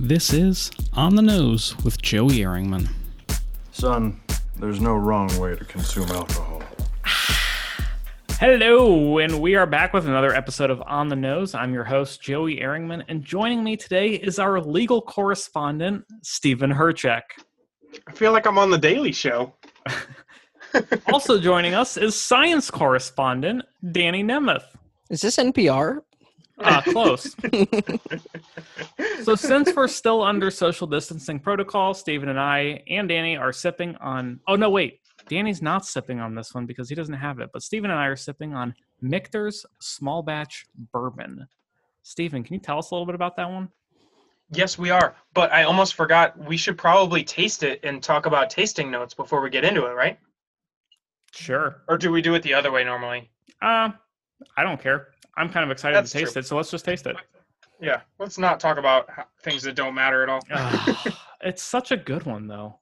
This is On the Nose with Joey Eringman. Son, there's no wrong way to consume alcohol. Hello, and we are back with another episode of On the Nose. I'm your host, Joey Eringman, and joining me today is our legal correspondent, Stephen Herchek. I feel like I'm on the Daily Show. Also joining us is science correspondent, Danny Nemeth. Is this NPR? Ah, close. so, since we're still under social distancing protocol, Stephen and I and Danny are sipping on. Oh, no, wait. Danny's not sipping on this one because he doesn't have it, but Stephen and I are sipping on Michter's small batch bourbon. Stephen, can you tell us a little bit about that one? Yes, we are. But I almost forgot we should probably taste it and talk about tasting notes before we get into it, right? Sure. Or do we do it the other way normally? Uh, I don't care. I'm kind of excited That's to taste true. it, so let's just taste it. Yeah, let's not talk about ho- things that don't matter at all. It's such a good one, though.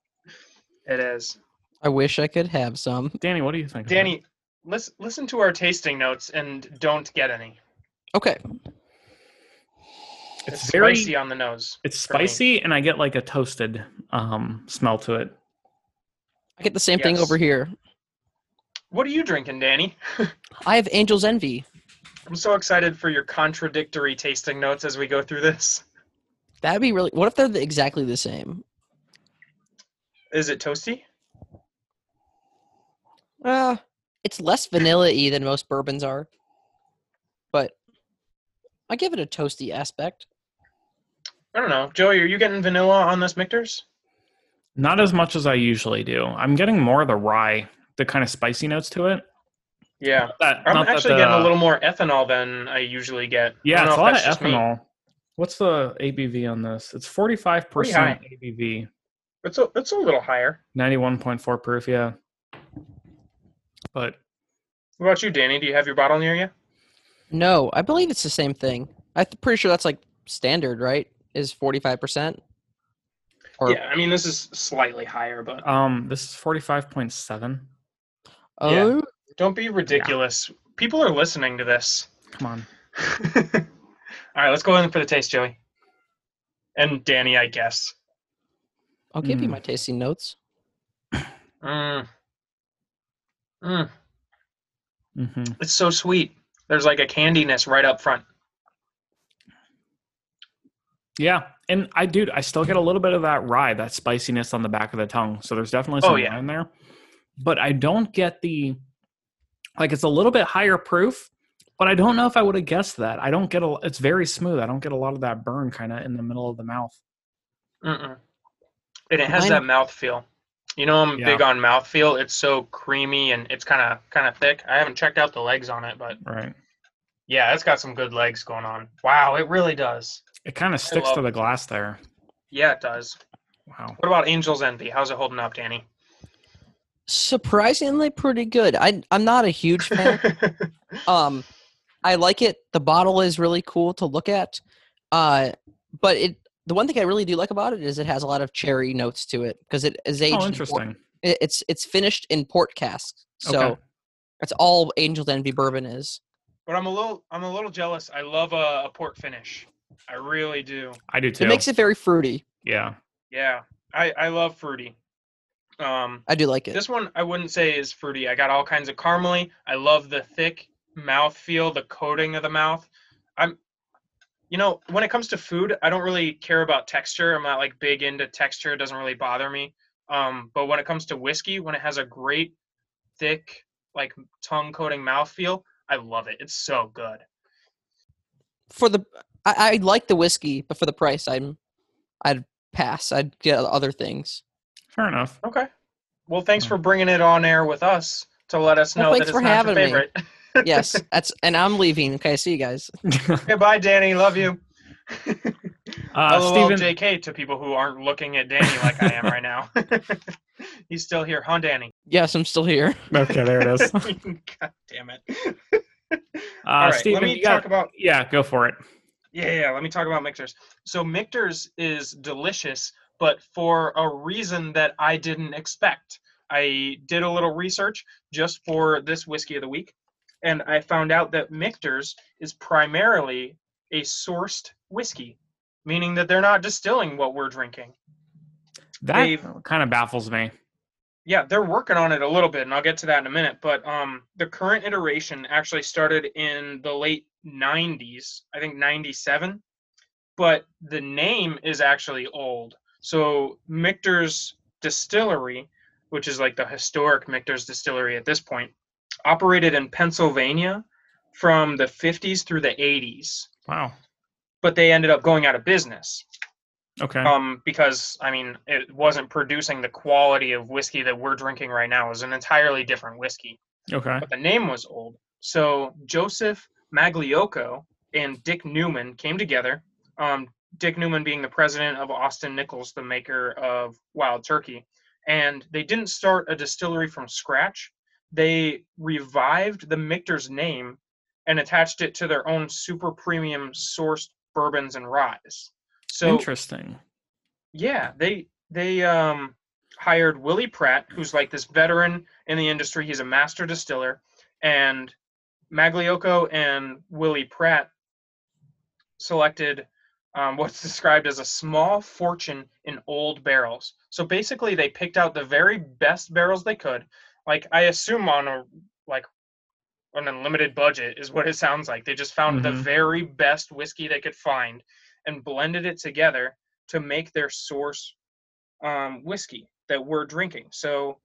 it is. I wish I could have some. Danny, what do you think? of it? Danny, listen, listen to our tasting notes and don't get any. Okay. it's, It's very spicy on the nose. It's for me. spicy, and I get like a toasted um, smell to it. I get the same thing over here. What are you drinking, Danny? I have Angel's Envy. I'm so excited for your contradictory tasting notes as we go through this. That'd be really. What if they're exactly the same? Is it toasty? Uh, it's less vanilla y than most bourbons are. But I give it a toasty aspect. I don't know. Joey, are you getting vanilla on this Michter's? Not as much as I usually do. I'm getting more of the rye, the kind of spicy notes to it. Yeah. That, I'm not that actually getting a little more ethanol than I usually get. Yeah, it's a lot of that's me. ethanol. What's the ABV on this? It's 45% ABV, It's a it's a little higher. 91.4 proof. Yeah, but What about you, Danny? Do you have your bottle near you? No, I believe it's the same thing. I'm pretty sure that's like standard, right? Is 45%? Or, yeah, I mean this is slightly higher, but um, this is 45.7. Oh, yeah. don't be ridiculous. People are listening to this. Come on. All right, let's go in for the taste, Joey. And Danny, I guess. I'll give you Mm. my tasting notes. Mm. Mm. hmm It's so sweet. There's like a candiness right up front. Yeah, and I dude, I still get a little bit of that rye, that spiciness on the back of the tongue. So there's definitely Oh, some yeah. rye in there, but I don't get the like it's a little bit higher proof. But I don't know if I would have guessed that. I don't get a. It's very smooth. I don't get a lot of that burn kind of in the middle of the mouth. Mm-mm. And it has Mine- that mouth feel. You know, I'm Yeah. big on mouth feel. It's so creamy and it's kind of kind of thick. I haven't checked out the legs on it, but Right. yeah, it's got some good legs going on. Wow, it really does. It kind of sticks to the glass there. Yeah, it does. Wow. What about Angel's Envy? How's it holding up, Danny? Surprisingly pretty good. I, I'm not a huge fan. um i like it the bottle is really cool to look at uh but it the one thing i really do like about it is it has a lot of cherry notes to it because it is aged Oh, in port- interesting. it- it's it's finished in port casks so Okay. that's all angel's envy bourbon is but I'm a little I'm a little jealous. I love a, a port finish. I really do. I do too. it makes it very fruity yeah. Yeah, I I love fruity. Um, i do like it This one I wouldn't say is fruity. I got all kinds of caramely. I love the thick mouth feel, the coating of the mouth. I'm you know, when it comes to food, I don't really care about texture. I'm not like big into texture. It doesn't really bother me. Um, but when it comes to whiskey, when it has a great thick like tongue coating mouth feel, I love it. It's so good. for the I, I like the whiskey but for the price i'm i'd pass i'd get other things Fair enough. Okay. Well, thanks for bringing it on air with us to let us know thanks that for it's not your having me. favorite. yes that's and i'm leaving okay see you guys Goodbye, Danny. Love you. Uh, LOL Steven, JK to people who aren't looking at Danny like I am right now. He's still here, huh, Danny? yes i'm still here okay, there it is. God damn it. Uh, All right, Steven, let me you got- talk about yeah, go for it. yeah, yeah, let me talk about Michter's. So Michter's is delicious, but for a reason that I didn't expect. I did a little research just for this whiskey of the week, and I found out that Michter's is primarily a sourced whiskey. meaning that they're not distilling what we're drinking. That They've- kind of baffles me. Yeah, they're working on it a little bit, and I'll get to that in a minute. But um, the current iteration actually started in the late 90s, I think 97. But the name is actually old. So Michter's Distillery, which is like the historic Michter's Distillery at this point, operated in Pennsylvania from the 50s through the 80s. Wow. But they ended up going out of business Okay. um, because I mean it wasn't producing the quality of whiskey that we're drinking right now. It was an entirely different whiskey, okay. but the name was old. So Joseph Magliocco and Dick Newman came together. Um, Dick Newman being the president of Austin Nichols, the maker of Wild Turkey, and they didn't start a distillery from scratch. They revived the Michter's name and attached it to their own super premium sourced bourbons and ryes. So Interesting. yeah, they they um hired Willie Pratt, who's like this veteran in the industry. He's a master distiller, and Magliocco and Willie Pratt selected um, what's described as a small fortune in old barrels. So basically, they picked out the very best barrels they could. Like I assume on a like an unlimited budget is what it sounds like. They just found the Mhm. very best whiskey they could find and blended it together to make their source um, whiskey that we're drinking. So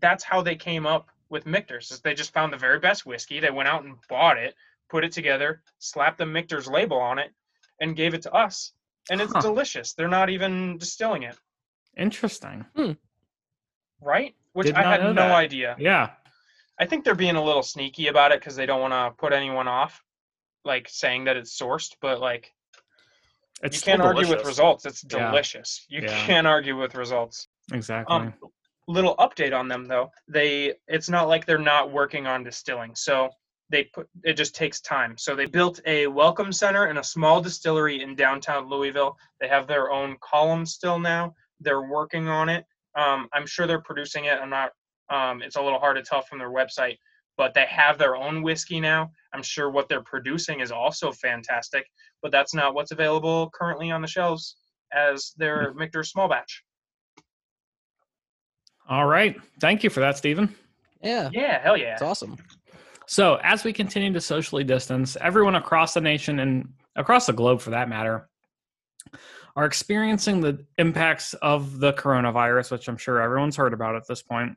that's how they came up with Michter's. Is they just found the very best whiskey. They went out and bought it, put it together, slapped the Michter's label on it, and gave it to us. And it's Huh. delicious. They're not even distilling it, Interesting. right? Which Did I had no that. idea. Yeah. I think they're being a little sneaky about it because they don't want to put anyone off, like saying that it's sourced. But like, It's you can't still argue with results. It's Yeah. delicious. You Yeah. can't argue with results. Exactly. Um, little update on them though. They it's not like they're not working on distilling. So they put it just takes time. So they built a welcome center and a small distillery in downtown Louisville. They have their own column still now. They're working on it. Um, I'm sure they're producing it. I'm not. Um, it's a little hard to tell from their website, but they have their own whiskey now. I'm sure what they're producing is also fantastic, but that's not what's available currently on the shelves as their Michter small batch. All right. Thank you for that, Stephen. Yeah, Yeah, hell yeah. it's awesome. So, as we continue to socially distance, everyone across the nation and across the globe for that matter are experiencing the impacts of the coronavirus, which I'm sure everyone's heard about at this point.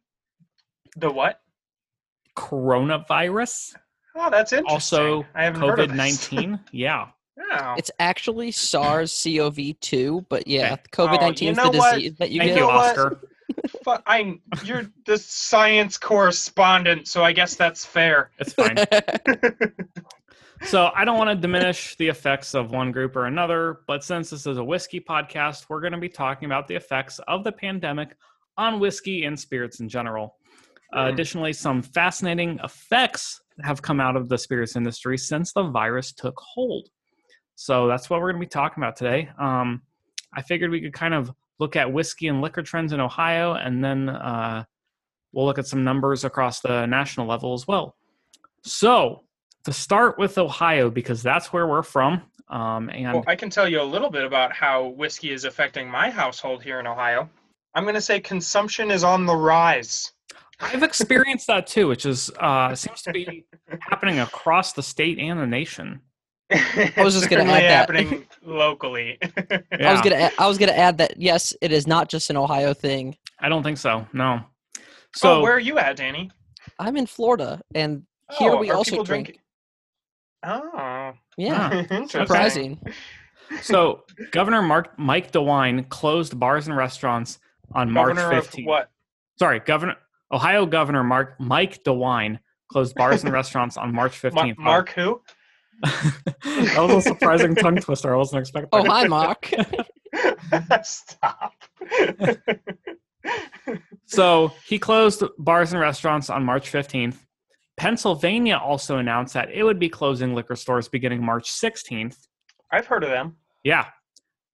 The what? Coronavirus, Oh, that's interesting. also I haven't heard of COVID this. 19. yeah. Oh. It's actually SARS-CoV-2, but yeah, Okay. COVID nineteen oh, you is know the what? disease that you Thank get. you. Oscar. But I, you're the science correspondent, so I guess that's fair. It's fine. So I don't want to diminish the effects of one group or another, but since this is a whiskey podcast, we're going to be talking about the effects of the pandemic on whiskey and spirits in general. Uh, Hmm. additionally, some fascinating effects have come out of the spirits industry since the virus took hold. So that's what we're going to be talking about today. Um, I figured we could kind of look at whiskey and liquor trends in Ohio, and then uh, we'll look at some numbers across the national level as well. So, to start with Ohio, because that's where we're from, um, and Well, I can tell you a little bit about how whiskey is affecting my household here in Ohio. I'm going to say consumption is on the rise. I've experienced that too, which is uh, seems to be happening across the state and the nation. I was just gonna add that. happening locally. I was gonna I was gonna add that yes, it is not just an Ohio thing. I don't think so. No. Oh, so oh, where are you at, Danny? I'm in Florida, and here Oh, we are also people drink. drinking- Oh, Yeah, interesting. surprising. so Governor Mark Mike DeWine closed bars and restaurants on Governor March of 15th. what? Sorry, Governor Ohio Governor Mark Mike DeWine closed bars and restaurants on March Ma- 15th. Mark who? That was a surprising tongue twister. I wasn't expecting. Oh hi, Mark. Stop. So he closed bars and restaurants on March 15th. Pennsylvania also announced that it would be closing liquor stores beginning March 16th. I've heard of them. Yeah.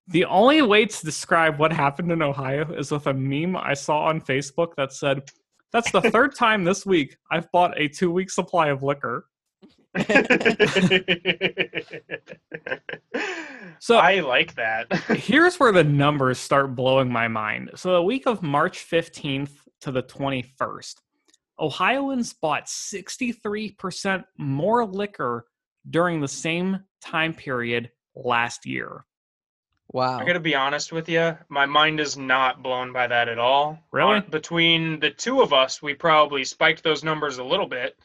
The only way to describe what happened in Ohio is with a meme I saw on Facebook that said, That's the third time this week I've bought a two week supply of liquor. So I like that. here's where the numbers start blowing my mind. So the week of March 15th to the 21st, Ohioans bought 63% more liquor during the same time period last year. Wow. I gotta be honest with you. My mind is not blown by that at all. Really? Uh, between the two of us, we probably spiked those numbers a little bit.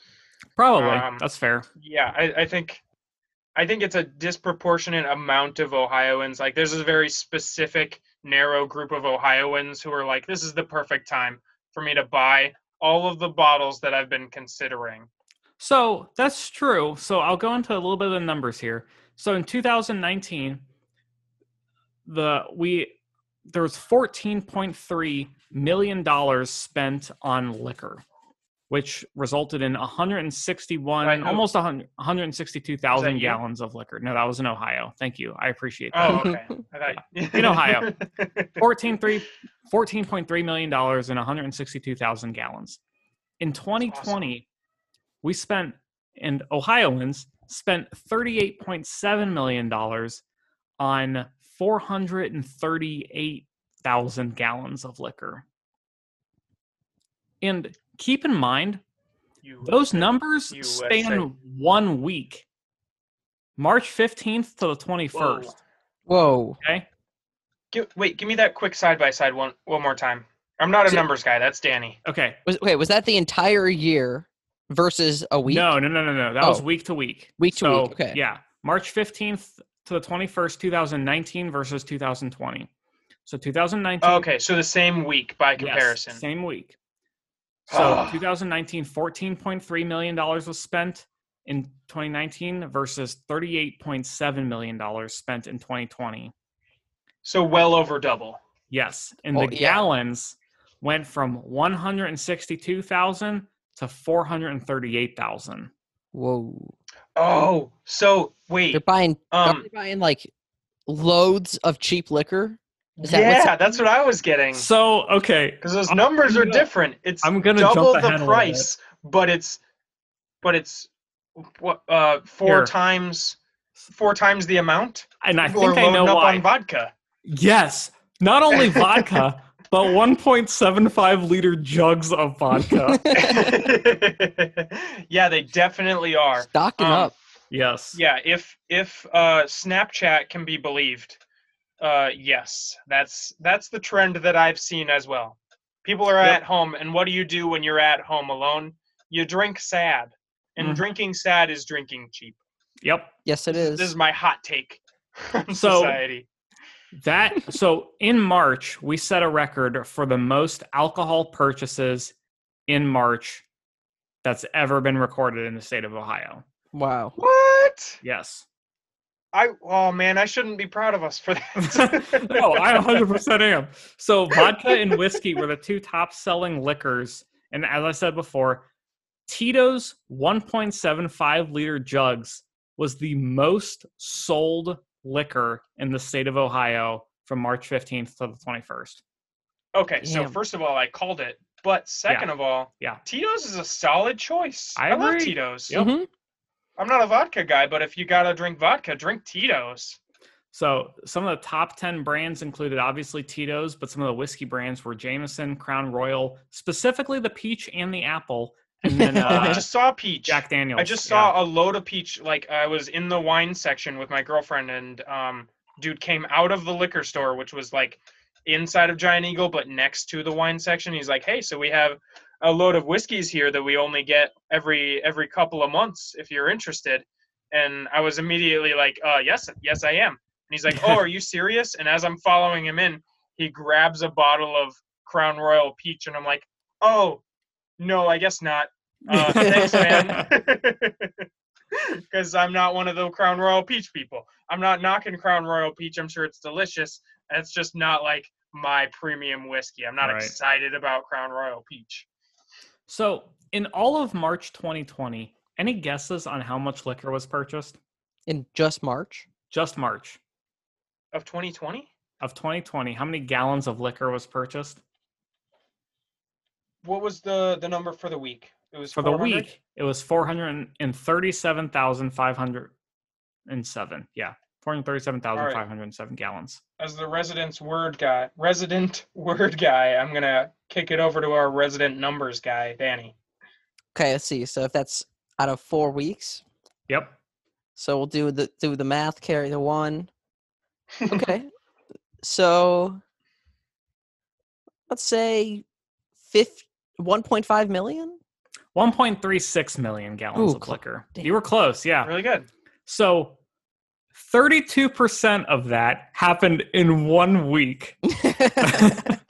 Probably. Um, That's fair. Yeah, I, I think, I think it's a disproportionate amount of Ohioans. Like, there's a very specific, narrow group of Ohioans who are like, "This is the perfect time for me to buy all of the bottles that I've been considering." So that's true. So I'll go into a little bit of the numbers here. So in 2019, the we there was 14.3 million dollars spent on liquor, which resulted in 161, By who? almost 100, 162,000 that you? gallons of liquor. No, that was in Ohio. Thank you. I appreciate that. Oh, okay. Thought- In Ohio. 14.3 $14.3 million and in 162,000 gallons. In 2020, we spent, and Ohioans spent $38.7 million on 438,000 gallons of liquor. And keep in mind, You- those numbers USA. span one week. March 15th to the 21st. Whoa. Okay. Gi- wait, give me that quick side by side one one more time. I'm not a So- numbers guy. That's Danny. Okay. Was okay? Was that the entire year versus a week? No, no, no, no, no. That was Oh. week to week. Week to So, week, okay. Yeah. March 15th to the 21st, 2019 versus 2020. So 2019. okay, so the same week by yes, comparison. same week. So Ah. 2019, $14.3 million was spent in 2019 versus $38.7 million spent in 2020. So well over double. Yes. And Oh, the yeah. gallons went from 162,000 to 438,000. Whoa. Oh, so wait. They're wait. buying. are Um, they buying like loads of cheap liquor? Is that yeah, happening? that's what I was getting. So, okay. Because those I'm numbers are gonna- different. It's I'm gonna double jump the price, but it's but it's what uh four Here. times four times the amount. And I People think are I know up why. on vodka. Yes. Not only vodka, but 1.75 liter jugs of vodka. yeah, they definitely are. Stocking Um, up. yes. Yeah, if if uh, Snapchat can be believed, uh, yes, that's that's the trend that I've seen as well. People are Yep. at home, and what do you do when you're at home alone? You drink sad, and Mhm. drinking sad is drinking cheap. Yep. Yes, it is. This, is. my hot take So- society. That so in March we set a record for the most alcohol purchases in March that's ever been recorded in the state of Ohio. wow. What? Yes. I oh man, I shouldn't be proud of us for that. no, I 100% am. So vodka and whiskey were the two top selling liquors, and as I said before, Tito's 1.75 liter jugs was the most sold liquor in the state of Ohio from March 15th to the 21st. Okay, so first of all, I called it, but second of all, Yeah. Tito's is a solid choice. I love agree. Tito's. Yep. Mhm. I'm not a vodka guy, but if you gotta drink vodka, drink Tito's. So some of the top 10 brands included obviously Tito's, but some of the whiskey brands were Jameson, Crown Royal, specifically the peach and the apple, and then Oh, I uh, just saw peach. Jack Daniels. I just Yeah. saw a load of peach. Like I was in the wine section with my girlfriend, and um, dude came out of the liquor store, which was like inside of Giant Eagle, but next to the wine section. He's like, "Hey, so we have a load of whiskeys here that we only get every every couple of months. If you're interested." And I was immediately like, "Uh, yes, yes, I am." And he's like, "Oh, are you serious?" And as I'm following him in, he grabs a bottle of Crown Royal Peach, and I'm like, "Oh, no, I guess not." Uh, thanks, man. Because I'm not one of the Crown Royal Peach people. I'm not knocking Crown Royal Peach. I'm sure it's delicious. It's just not like my premium whiskey. I'm not Right. excited about Crown Royal Peach. So, in all of March 2020, any guesses on how much liquor was purchased? In just March. Just March Of 2020? of 2020, how many gallons of liquor was purchased? What was the the number for the week? It was For the week, it was 437,507. Yeah. 437,507 gallons. As the resident's word guy, resident word guy, I'm gonna kick it over to our resident numbers guy, Danny. Okay, let's see. So if that's out of four weeks, Yep. so we'll do the do the math. Carry the one. Okay. so let's say fifth 1.5 million. 1.36 million gallons Ooh, of cl- liquor. damn. You were close, yeah. really good. So 32% of that happened in one week.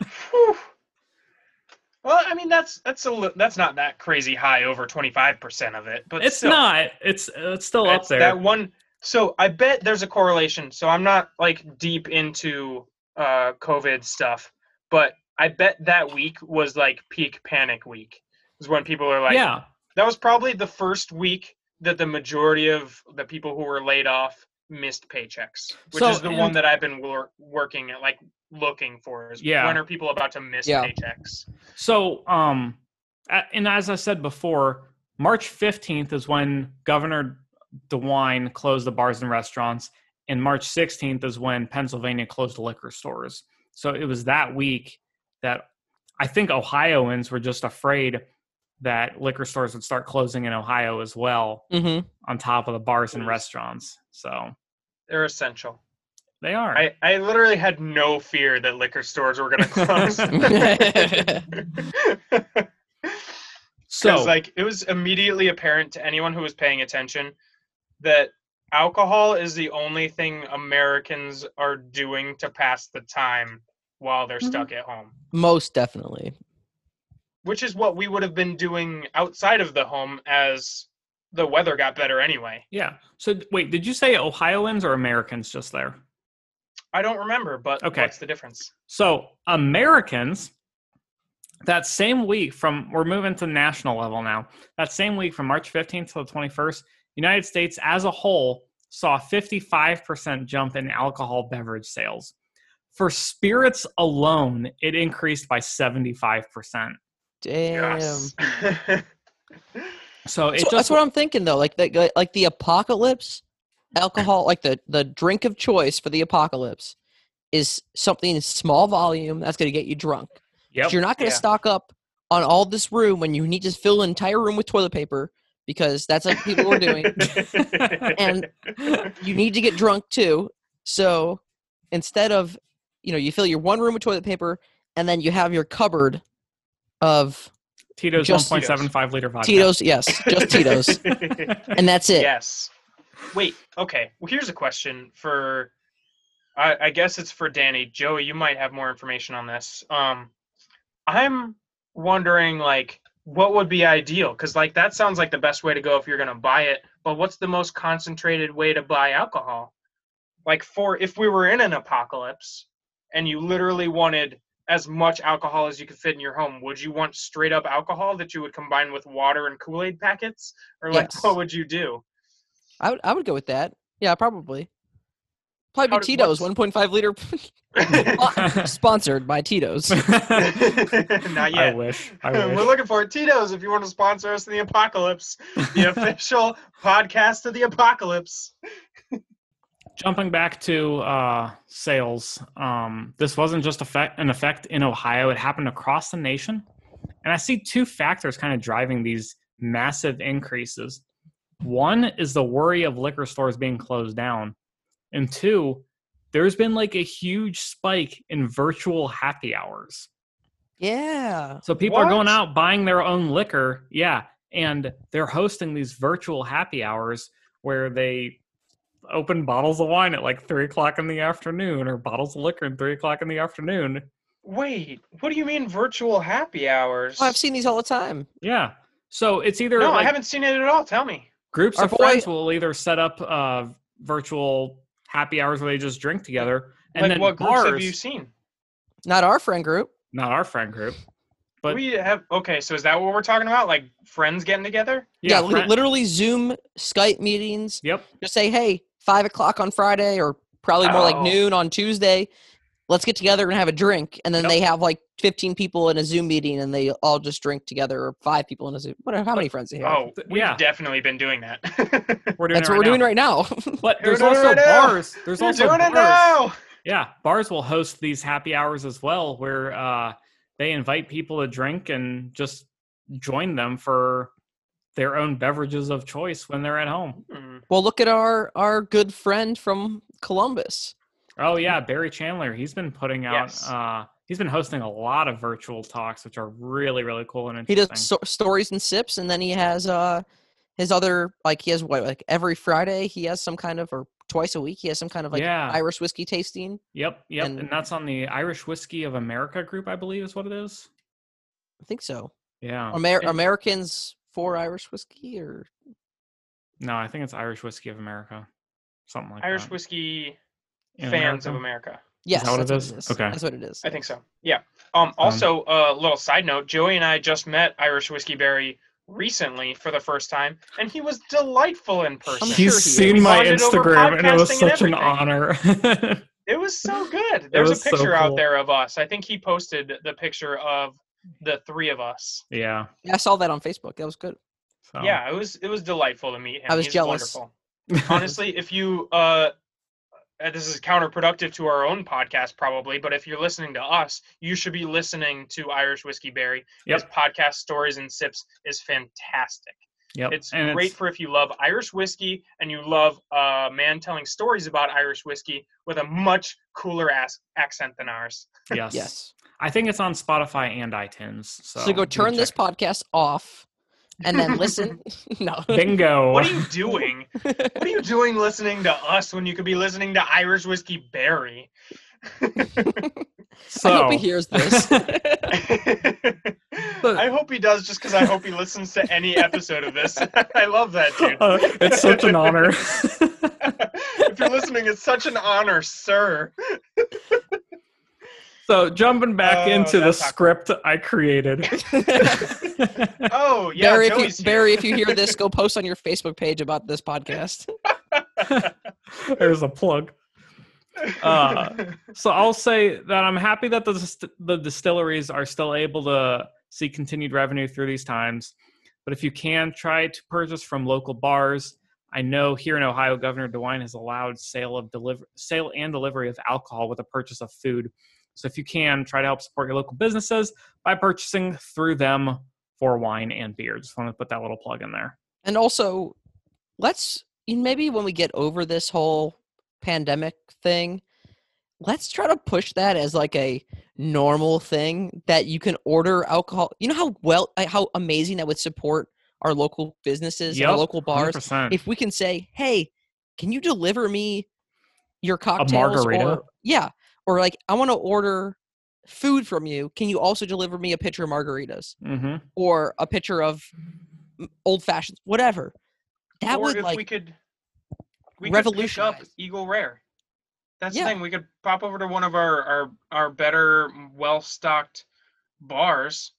Well, I mean that's that's a li- that's not that crazy high over 25% of it, but it's still, not. It's it's still up there. That one. So I bet there's a correlation. So I'm not like deep into uh COVID stuff, but I bet that week was like peak panic week. Is when people are like, yeah. that was probably the first week that the majority of the people who were laid off missed paychecks, which So, is the and- one that I've been wor- working at, like looking for. Is Yeah. when are people about to miss Yeah. paychecks? So, um, and as I said before, March 15th is when Governor DeWine closed the bars and restaurants, and March 16th is when Pennsylvania closed the liquor stores. So it was that week that I think Ohioans were just afraid that liquor stores would start closing in Ohio as well, mm-hmm. on top of the bars and restaurants. So They're essential. they are. I, I literally had no fear that liquor stores were going to close. so like it was immediately apparent to anyone who was paying attention that alcohol is the only thing Americans are doing to pass the time while they're Mhm. stuck at home. Most definitely. Which is what we would have been doing outside of the home as the weather got better anyway. yeah. So wait, did you say Ohioans or Americans just there? I don't remember, but Okay. what's the difference? So Americans, that same week from we're moving to the national level now. That same week from March 15th to the 21st, United States as a whole saw a 55% jump in alcohol beverage sales. For spirits alone, it increased by 75%. Damn. Yes. So it So just that's what I'm thinking though. Like the like the apocalypse, alcohol, like the the drink of choice for the apocalypse, is something in small volume that's going to get you drunk. yep. You're not going to Yeah. stock up on all this room when you need to fill an entire room with toilet paper because that's what people were doing. And you need to get drunk too. So instead of, you know, you fill your one room with toilet paper and then you have your cupboard of Tito's just 1.75 liter vodka. Tito's. Yes, just Tito's, and that's it. Yes. Wait. Okay. Well, here's a question for. I, I guess it's for Danny. Joey, you might have more information on this. Um, I'm wondering, like, what would be ideal? Because, like, that sounds like the best way to go if you're gonna buy it. But what's the most concentrated way to buy alcohol? Like, for if we were in an apocalypse, and you literally wanted as much alcohol as you could fit in your home, would you want straight up alcohol that you would combine with water and Kool Aid packets, or like, Yes. what would you do? I would I would go with that. Yeah, probably. Probably How Tito's, 1.5 liter, sponsored by Tito's. Not yet. I wish. I wish. We're looking for it. Tito's if you want to sponsor us in the apocalypse, the official podcast of the apocalypse. Jumping back to uh, sales, um, this wasn't just effect, an effect in Ohio; it happened across the nation, and I see two factors kind of driving these massive increases. One is the worry of liquor stores being closed down, and two, there's been like a huge spike in virtual happy hours. Yeah. So people are going out buying their own liquor, yeah, and they're hosting these virtual happy hours where they open bottles of wine at like three o'clock in the afternoon, or bottles of liquor at three o'clock in the afternoon. Wait, what do you mean virtual happy hours? Oh, I've seen these all the time. Yeah, so it's either no, I haven't seen it at all. Tell me. groups Our of boy- friends will either set up uh, virtual happy hours where they just drink together, and like, then what groups have you seen? Not our friend group. Not our friend group, but we have. Okay, so is that what we're talking about? Like friends getting together? Yeah, yeah, friend- literally Zoom, Skype meetings. Yep. Just say, hey, five o'clock on Friday, or probably more like Oh. noon on Tuesday. let's get together and have a drink, and then Yep. they have like 15 people in a Zoom meeting, and they all just drink together, or five people in a Zoom. Whatever, how many friends do you have? Oh, we've yeah. definitely been doing that. We're doing That's it what we're right doing right now. But there's also right now. bars. There's You're also doing bars. it now. Yeah, bars will host these happy hours as well, where uh, they invite people to drink and just join them for their own beverages of choice when they're at home. Mm. well, look at our our good friend from Columbus. Oh yeah, Barry Chandler. He's been putting out. Yes. Uh, he's been hosting a lot of virtual talks, which are really really cool and interesting. He does so- stories and sips, and then he has uh his other like he has what like every Friday he has some kind of or twice a week he has some kind of like Yeah. Irish whiskey tasting. Yep, yep, and, and- that's on the Irish Whiskey of America group, I believe, is what it is. I think so. Yeah. Amer- And- Americans for Irish whiskey or no, I think it's Irish Whiskey of America, something like Irish that. whiskey In fans of America? America. yes, that what it that's is? Okay. that's what it is. I think so. Yeah. Um. Also, a little side note: Joey and I just met Irish Whiskey Barry recently for the first time, and he was delightful in person. sure He's he seen We my Instagram, and it was podcasting such an honor. It was so good. There's was a so picture out there of us. I think he posted the picture of the three of us. yeah. Yeah, I saw that on Facebook. That was good. So. Yeah, it was it was delightful to meet him. I was He's jealous. Wonderful. Honestly, if you uh uh, this is counterproductive to our own podcast probably, but if you're listening to us, you should be listening to Irish Whiskey Barry. His podcast Stories and Sips is fantastic. Yep. It's and great it's, for if you love Irish whiskey and you love a man telling stories about Irish whiskey with a much cooler ass accent than ours. yes. Yes. I think it's on Spotify and iTunes. So, So, go turn this podcast off and then listen. no. Bingo. What are you doing? what are you doing listening to us when you could be listening to Irish Whiskey Barry? So, I hope he hears this. I hope he does just because I hope he listens to any episode of this. I love that dude. Uh, it's such an honor. if you're listening, it's such an honor, sir. so jumping back Oh, into the that's awkward. script I created. Oh yeah, Barry, if you. Barry, if you hear this, go post on your Facebook page about this podcast. There's a plug. Uh, So I'll say that I'm happy that the dist- the distilleries are still able to see continued revenue through these times. But if you can try to purchase from local bars, I know here in Ohio, Governor DeWine has allowed sale of deliver sale and delivery of alcohol with the purchase of food. So if you can, try to help support your local businesses by purchasing through them for wine and beer. Just want to put that little plug in there. And also, let's maybe when we get over this whole pandemic thing, let's try to push that as like a normal thing that you can order alcohol. You know how well, how amazing that would support our local businesses, and our local bars. 100%. If we can say, "Hey, can you deliver me your cocktails?" margarita? Or, yeah, or like I want to order food from you. Can you also deliver me a pitcher of margaritas hmm or a pitcher of old fashions, whatever? That or would if like we could, we could pick up. Eagle Rare. That's Yeah. the thing. We could pop over to one of our our, our better, well stocked bars,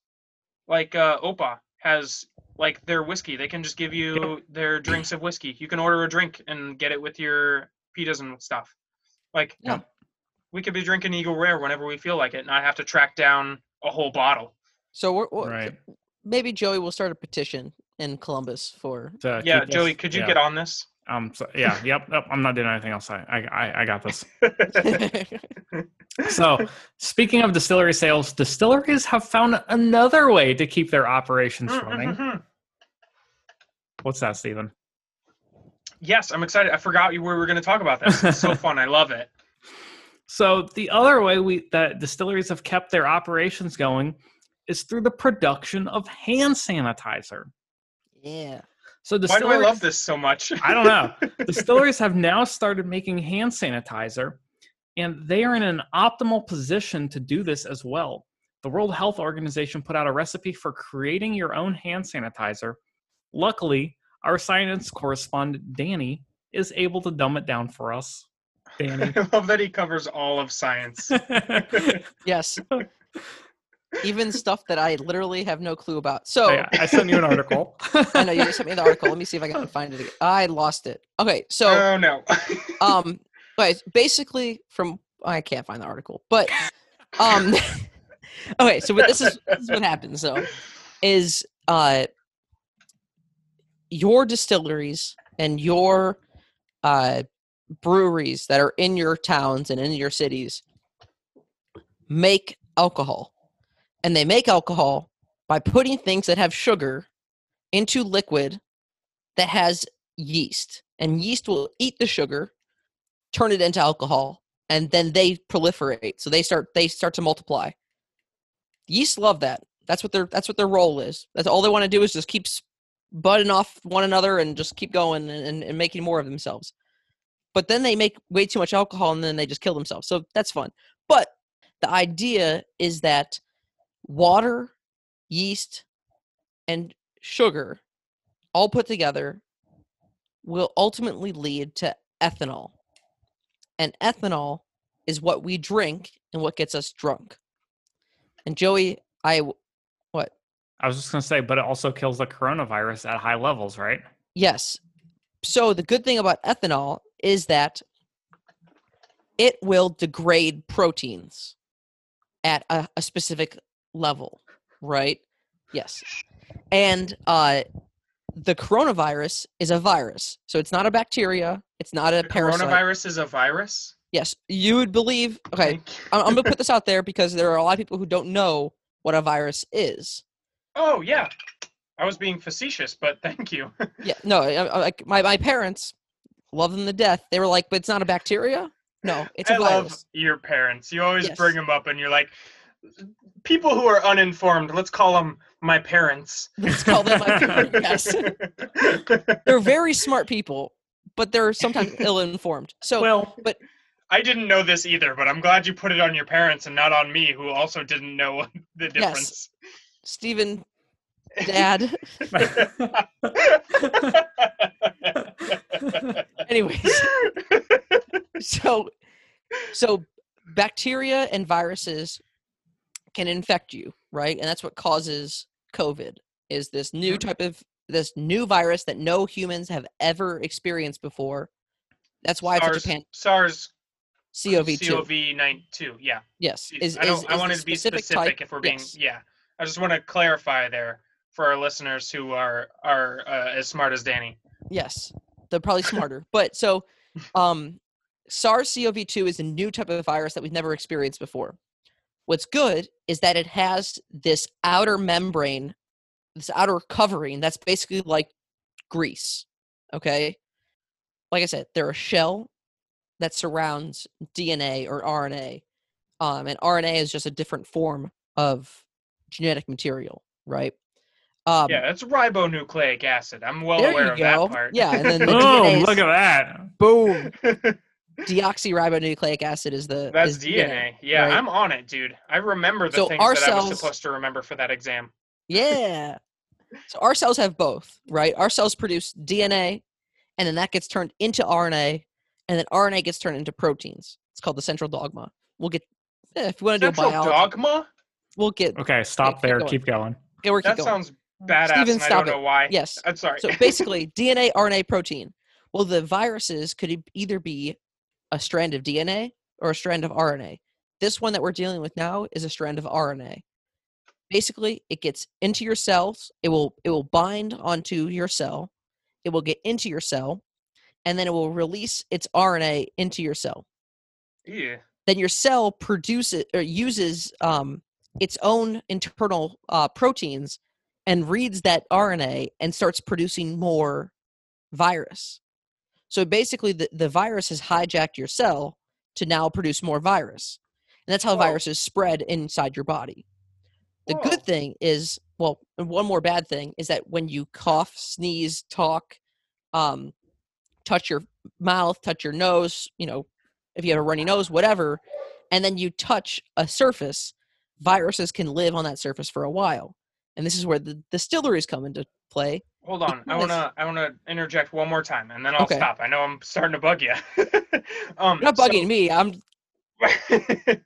like uh, Opa has like their whiskey. They can just give you their drinks of whiskey. You can order a drink and get it with your pitas and stuff. Like, Yeah. we could be drinking Eagle Rare whenever we feel like it, not have to track down a whole bottle. So we're, we're- Right. maybe Joey will start a petition in Columbus for. To Yeah, Joey, could you yeah. get on this? Um. So, yeah. Yep. Yep. I'm not doing anything else. I. I. I- I got this. So, speaking of distillery sales, distilleries have found another way to keep their operations running. Mhm. What's that, Stephen? Yes, I'm excited. I forgot you we were going to talk about this. It's so fun. I love it. So, the other way we that distilleries have kept their operations going is through the production of hand sanitizer. yeah. So, Why do I love this so much? I don't know. Distilleries have now started making hand sanitizer, and they are in an optimal position to do this as well. The World Health Organization put out a recipe for creating your own hand sanitizer. Luckily, our science correspondent, Danny, is able to dumb it down for us. Danny. I love that he covers all of science. Yes. Even stuff that I literally have no clue about. So I, I sent you an article. I know you sent me the article. Let me see if I can find it. Again. I lost it. Okay, so oh no. um, guys, basically from I can't find the article, but um, okay. So what- this is this is what happens though, is uh, your distilleries and your uh breweries that are in your towns and in your cities make alcohol, and they make alcohol by putting things that have sugar into liquid that has yeast, and yeast will eat the sugar, turn it into alcohol, and then they proliferate. So they start they start to multiply. Yeast love that. That's what their that's what their role is. That's all they want to do is just keep budding off one another and just keep going and, and, and making more of themselves. But then they make way too much alcohol and then they just kill themselves. So that's fun. But the idea is that water, yeast, and sugar all put together will ultimately lead to ethanol. And ethanol is what we drink and what gets us drunk. And Joey, I what? I was just gonna say, but it also kills the coronavirus at high levels, right? Yes. So the good thing about ethanol is that it will degrade proteins at a, a specific level, right? Yes. And uh the coronavirus is a virus. So it's not a bacteria, it's not a The parasite. coronavirus is a virus. Yes, you would believe. Okay, I'm, I'm gonna put this out there because there are a lot of people who don't know what a virus is. Oh yeah, I was being facetious, but thank you. Yeah, no, like my my parents love them to death. They were like, "But it's not a bacteria." No, it's a I virus. love your parents. You always Yes. bring them up, and you're like, people who are uninformed. Let's call them my parents. Let's call them my parents. Yes, they're very smart people, but they're sometimes ill-informed. So well, but I didn't know this either, but I'm glad you put it on your parents and not on me, who also didn't know the difference. Yes. Stephen, Dad. Anyways, so so bacteria and viruses can infect you, right? And that's what causes COVID. Is this new type of this new virus that no humans have ever experienced before? That's why it's SARS, such a pan SARS CoV-2. CoV-2. Yeah. Yes, is, I, is, I is wanted to be specific type- if we're being yes. yeah. I just want to clarify there for our listeners who are are uh, as smart as Danny. Yes, they're probably smarter. but so, um, SARS-CoV-2 is a new type of virus that we've never experienced before. What's good is that it has this outer membrane, this outer covering that's basically like grease. Okay, like I said, they're a shell that surrounds DNA or RNA, um, and RNA is just a different form of genetic material, right? Um, yeah, it's ribonucleic acid. I'm well aware of go. that part. Yeah, and then the boom! DNA Look at that. boom deoxyribonucleic acid is the That's is DNA. Yeah, right? I'm on it, dude. I remember the So things our that I was supposed to remember for that exam. Yeah. So our cells have both, right? Our cells produce DNA, and then that gets turned into RNA, and then RNA gets turned into proteins. It's called the central dogma. We'll get eh, if you want to do a Central biology, dogma? we'll get. Okay, stop keep there. going. Keep going. Okay, we're keep That going. sounds badass, Steven, and I stop don't it. know why. yes. I'm sorry. So basically, DNA, RNA, protein. Well, the viruses could either be a strand of DNA or a strand of RNA. This one that we're dealing with now is a strand of RNA. Basically, it gets into your cells. It will it will bind onto your cell. It will get into your cell, and then it will release its RNA into your cell. yeah. Then your cell produces or uses um, its own internal uh, proteins and reads that RNA and starts producing more virus. So basically, the, the virus has hijacked your cell to now produce more virus. And that's how Whoa. viruses spread inside your body. The Whoa. good thing is, well, one more bad thing is that when you cough, sneeze, talk, um, touch your mouth, touch your nose, you know, if you have a runny nose, whatever, and then you touch a surface, viruses can live on that surface for a while. And this is where the distilleries come into play. Hold on. I wanna I wanna interject one more time and then I'll Okay. stop. I know I'm starting to bug you. um You're not so- bugging me. I'm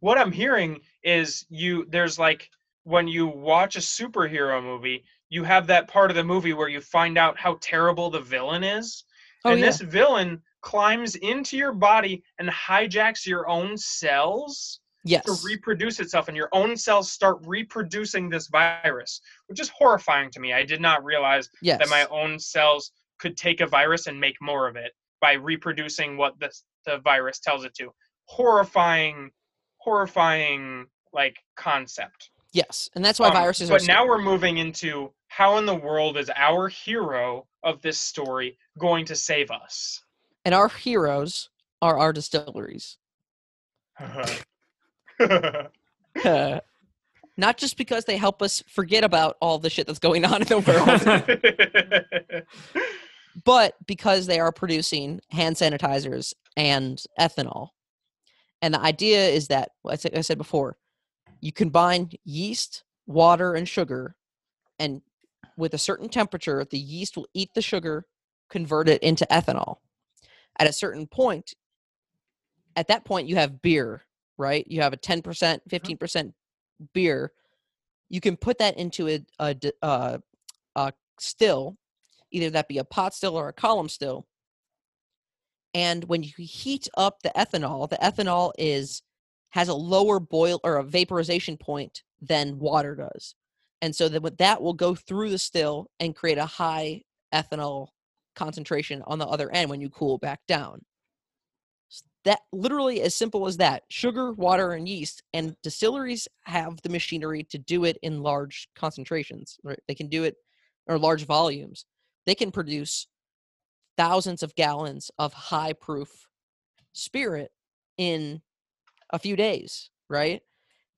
what I'm hearing is you there's like when you watch a superhero movie, you have that part of the movie where you find out how terrible the villain is. oh and yeah. this villain climbs into your body and hijacks your own cells Yes. to reproduce itself, and your own cells start reproducing this virus, which is horrifying to me. I did not realize yes. that my own cells could take a virus and make more of it by reproducing what the the virus tells it to. Horrifying, horrifying like concept. yes. And that's why Um, viruses are. But now we're moving into how in the world is our hero of this story going to save us? and our heroes are our distilleries. Not just because they help us forget about all the shit that's going on in the world, but because they are producing hand sanitizers and ethanol. And the idea is that, like I said before, you combine yeast, water, and sugar, and with a certain temperature, the yeast will eat the sugar, convert it into ethanol. At a certain point, at that point, you have beer, right? You have a 10%, 15% beer. You can put that into a, a, d- uh, a still, either that be a pot still or a column still. And when you heat up the ethanol, the ethanol is has a lower boil or a vaporization point than water does. And so that that will go through the still and create a high ethanol concentration on the other end when you cool back down. That literally as simple as that. Sugar, water, and yeast. And distilleries have the machinery to do it in large concentrations. Right? They can do it or large volumes. They can produce thousands of gallons of high proof spirit in a few days, right?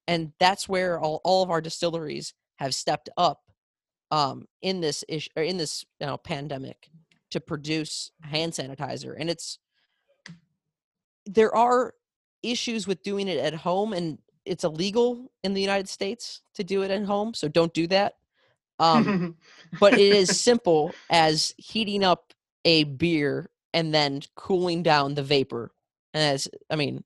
And that's where all, all of our distilleries have stepped up um, in this issue in this you know, pandemic to produce hand sanitizer. And it's there are issues with doing it at home, and it's illegal in the United States to do it at home, so don't do that. Um, but it is simple as heating up a beer and then cooling down the vapor. And that's, I mean,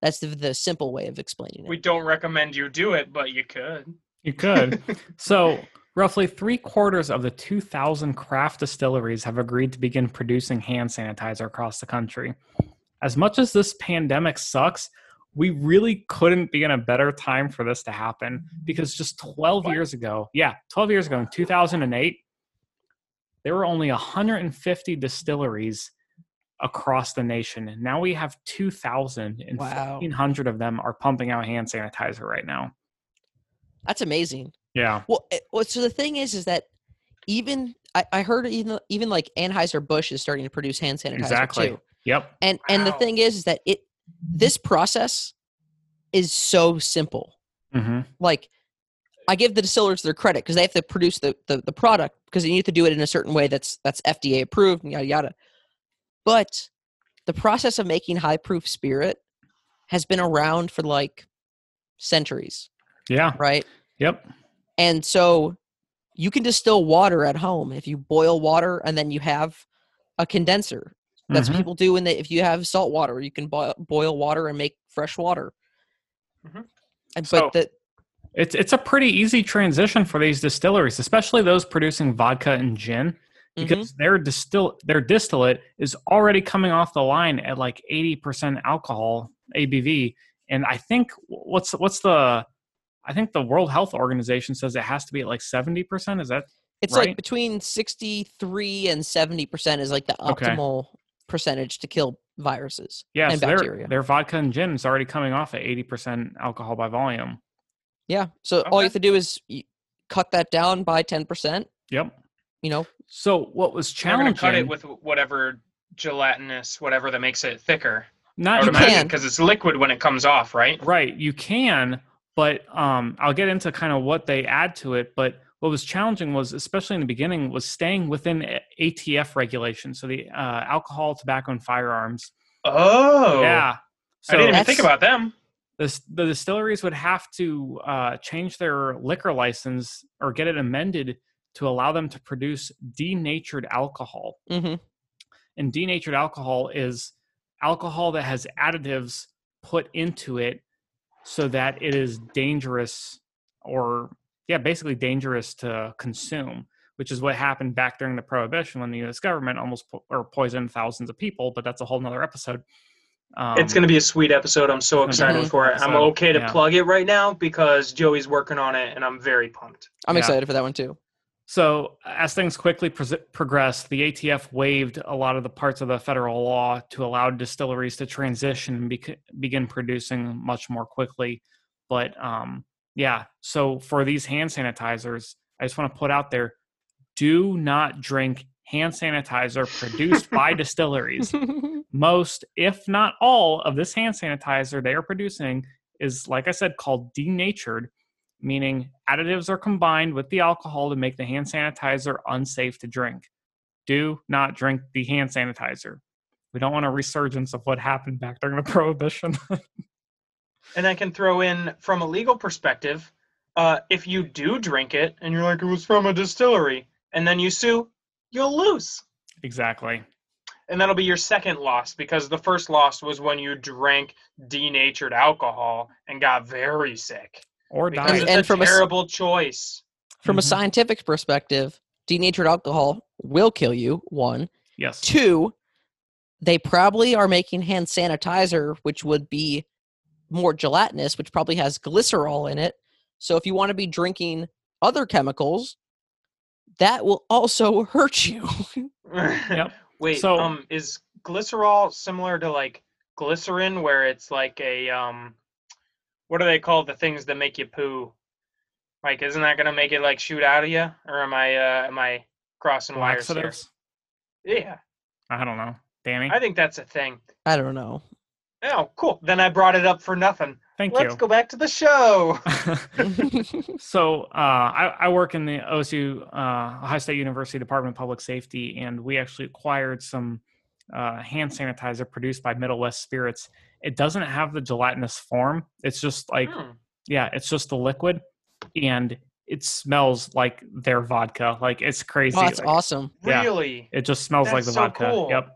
that's the, the simple way of explaining it. we don't recommend you do it, but you could. You could. so, roughly three quarters of the 2,000 craft distilleries have agreed to begin producing hand sanitizer across the country. As much as this pandemic sucks, we really couldn't be in a better time for this to happen because just 12 What? years ago, yeah, 12 years ago in 2008, there were only 150 distilleries across the nation. Now we have 2,000 and Wow. 1,500 of them are pumping out hand sanitizer right now. That's amazing. Yeah. Well, it, well, so the thing is, is that even I, I heard even even like Anheuser Busch is starting to produce hand sanitizer Exactly. too. Yep. And and the thing is, is that it this process is so simple. hmm Like I give the distillers their credit because they have to produce the, the the product because you need to do it in a certain way that's that's FDA approved and yada yada. But the process of making high proof spirit has been around for like centuries, Yeah. right? Yep. And so you can distill water at home if you boil water and then you have a condenser. That's Mhm. what people do when they if you have salt water, you can boil, boil water and make fresh water. Mhm. And So- but the It's it's a pretty easy transition for these distilleries, especially those producing vodka and gin, because their distill their distillate is already coming off the line at like eighty percent alcohol ABV, and I think what's what's the I think the World Health Organization says it has to be at like seventy percent. Is that It's right? like between 63 and 70% is like the Okay. Optimal percentage to kill viruses yeah? and so their bacteria. their vodka and gin is already coming off at eighty percent alcohol by volume. yeah. So all you have to do is cut that down by 10%, Yep. you know. So what was They're gonna challenging? cut it with whatever gelatinous, whatever that makes it thicker. Not You can. because it's liquid when it comes off, right? Right, you can, but um, I'll get into kind of what they add to it. But what was challenging was, especially in the beginning, was staying within ATF regulations, so the uh, alcohol, tobacco, and firearms. Oh, Yeah, so I didn't even think about them. the, the distilleries would have to uh, change their liquor license or get it amended to allow them to produce denatured alcohol. hmm and denatured alcohol is alcohol that has additives put into it so that it is dangerous or yeah basically dangerous to consume which is what happened back during the prohibition when the U.S. government almost po- or poisoned thousands of people. But that's a whole nother episode. Um, it's going to be a sweet episode. I'm so excited gonna for fun it. I'm episode, okay to yeah. plug it right now because Joey's working on it, and I'm very pumped. I'm Yeah. excited for that one too. So, as things quickly pres progressed, the ATF waived a lot of the parts of the federal law to allow distilleries to transition and bec- begin producing much more quickly. But um, yeah, so for these hand sanitizers, I just want to put out there do not drink hand sanitizer produced by distilleries. Most, if not all, of this hand sanitizer they are producing is, like I said, called denatured, meaning additives are combined with the alcohol to make the hand sanitizer unsafe to drink. Do not drink the hand sanitizer. We don't want a resurgence of what happened back during the prohibition. And I can throw in from a legal perspective, uh, if you do drink it and you're like, it was from a distillery, and then you sue, you'll lose. exactly. And that'll be your second loss because the first loss was when you drank denatured alcohol and got very sick. Or Because diet. it's And a from a s- terrible choice. From a Mhm. scientific perspective, denatured alcohol will kill you. One, Yes. two. They probably are making hand sanitizer, which would be more gelatinous, which probably has glycerol in it. So if you want to be drinking other chemicals, that will also hurt you. Yep. Wait, So- um, is glycerol similar to like glycerin, where it's like a um, what do they call the things that make you poo? Like, isn't that gonna make it like shoot out of you, or am I uh, am I crossing wires here? Yeah, I don't know. Danny? I think that's a thing. I don't know. Oh, cool. Then I brought it up for nothing. Thank you. Let's go back to the show. so uh, I, I work in the OSU uh, Ohio State University Department of Public Safety, and we actually acquired some uh, hand sanitizer produced by Middle West Spirits. It doesn't have the gelatinous form. It's just like Hmm. yeah, it's just the liquid, and it smells like their vodka. Like it's crazy. oh, that's Like, awesome. yeah. Really? It just smells like the so vodka. cool. Yep.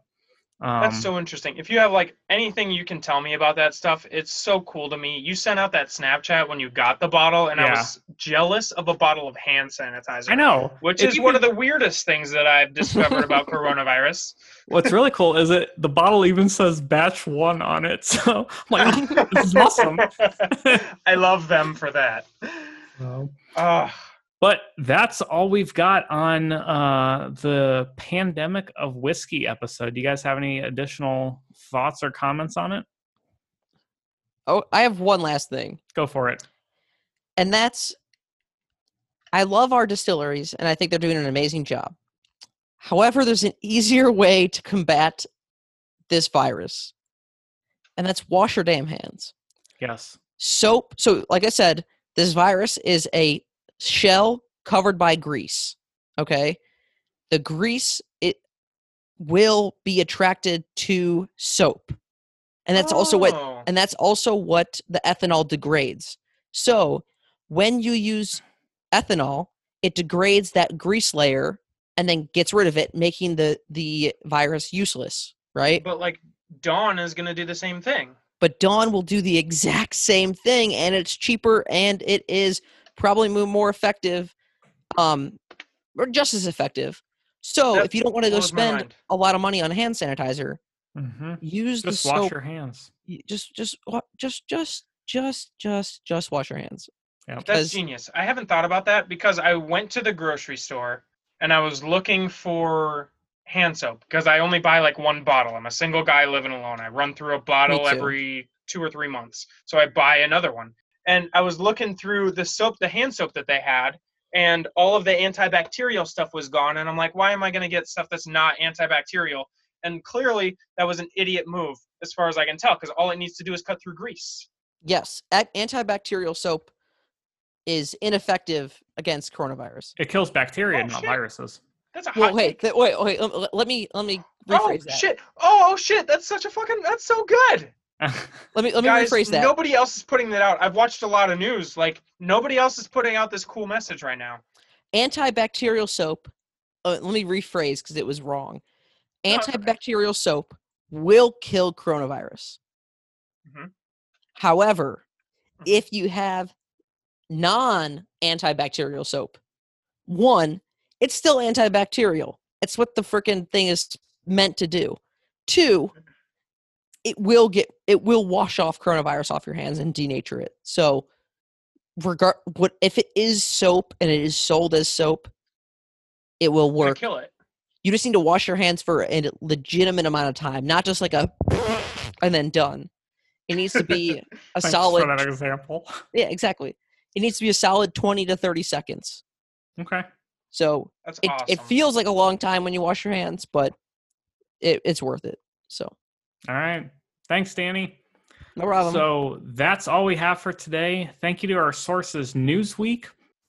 Um, That's so interesting. If you have like anything you can tell me about that stuff, it's so cool to me. You sent out that Snapchat when you got the bottle, and I was jealous of a bottle of hand sanitizer. I know. Which If is one could- of the weirdest things that I've discovered about coronavirus. What's really cool is that the bottle even says batch one on it. So I'm like, this is awesome. I love them for that. Uh, But that's all we've got on uh, the pandemic of whiskey episode. Do you guys have any additional thoughts or comments on it? Oh, I have one last thing. Go for it. and that's I love our distilleries and I think they're doing an amazing job. However, there's an easier way to combat this virus, and that's wash your damn hands. Yes. Soap. So, like I said, this virus is a shell covered by grease. Okay, the grease it will be attracted to soap, and that's also what oh. and that's also what the ethanol degrades. So when you use ethanol, it degrades that grease layer and then gets rid of it, making the the virus useless, right? But like Dawn is gonna do the same thing. But Dawn will do the exact same thing, and it's cheaper and it is probably mo- more effective, um, or just as effective. So That if you don't want to go spend a lot of money on hand sanitizer, hmm use Just the wash soap. your hands. Just, just, just, just, just, just, just wash your hands. Yep. That's genius. I haven't thought about that because I went to the grocery store and I was looking for hand soap because I only buy like one bottle. I'm a single guy living alone. I run through a bottle every two or three months. So I buy another one. And I was looking through the soap, the hand soap that they had, and all of the antibacterial stuff was gone. And I'm like, why am I going to get stuff that's not antibacterial? And clearly, that was an idiot move, as far as I can tell, because all it needs to do is cut through grease. Yes, antibacterial soap is ineffective against coronavirus. It kills bacteria, Oh, not shit. viruses. That's a hot Well, wait, th- wait, wait. Let, let- let me let me Oh rephrase that. shit! Oh, oh shit! That's such a fucking. That's so good. Let me let me Guys, rephrase that. nobody else is putting that out. I've watched a lot of news. Like nobody else is putting out this cool message right now. Antibacterial soap. Uh, let me rephrase because it was wrong. It's okay. Antibacterial soap will kill coronavirus. Mhm. However, Mhm. if you have non-antibacterial soap, one, it's still antibacterial. It's what the freaking thing is meant to do. Two, it will get it will wash off coronavirus off your hands and denature it. So regard what if it is soap and it is sold as soap, it will work. kill it. You just need to wash your hands for a legitimate amount of time, not just like a and then done. It needs to be a solid for that example. Yeah, exactly. It needs to be a solid 20 to 30 seconds. Okay. So That's it, awesome. it feels like a long time when you wash your hands, but it, it's worth it. So All right. Thanks, Danny. no problem. So that's all we have for today. Thank you to our sources Newsweek,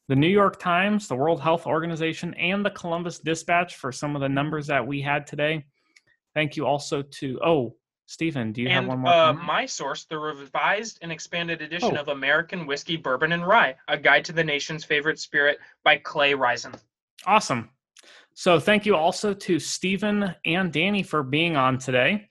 the New York Times, the World Health Organization, and the Columbus Dispatch for some of the numbers that we had today. Thank you also to, oh, Stephen, do you have one more? uh, my source, the revised and expanded edition Oh. of American Whiskey, Bourbon, and Rye, a guide to the nation's favorite spirit by Clay Risen. Awesome. So thank you also to Stephen and Danny for being on today.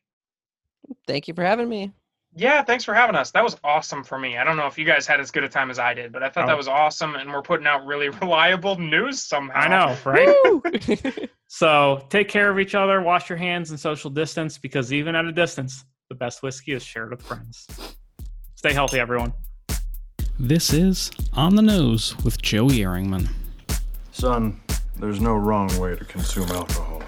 Thank you for having me. Yeah, thanks for having us. That was awesome for me. I don't know if you guys had as good a time as I did, but I thought Oh. that was awesome, and we're putting out really reliable news somehow. I know, right? So take care of each other, wash your hands, and social distance because even at a distance, the best whiskey is shared with friends. Stay healthy, everyone. This is On the Nose with Joey Ehrringman. Son, there's no wrong way to consume alcohol.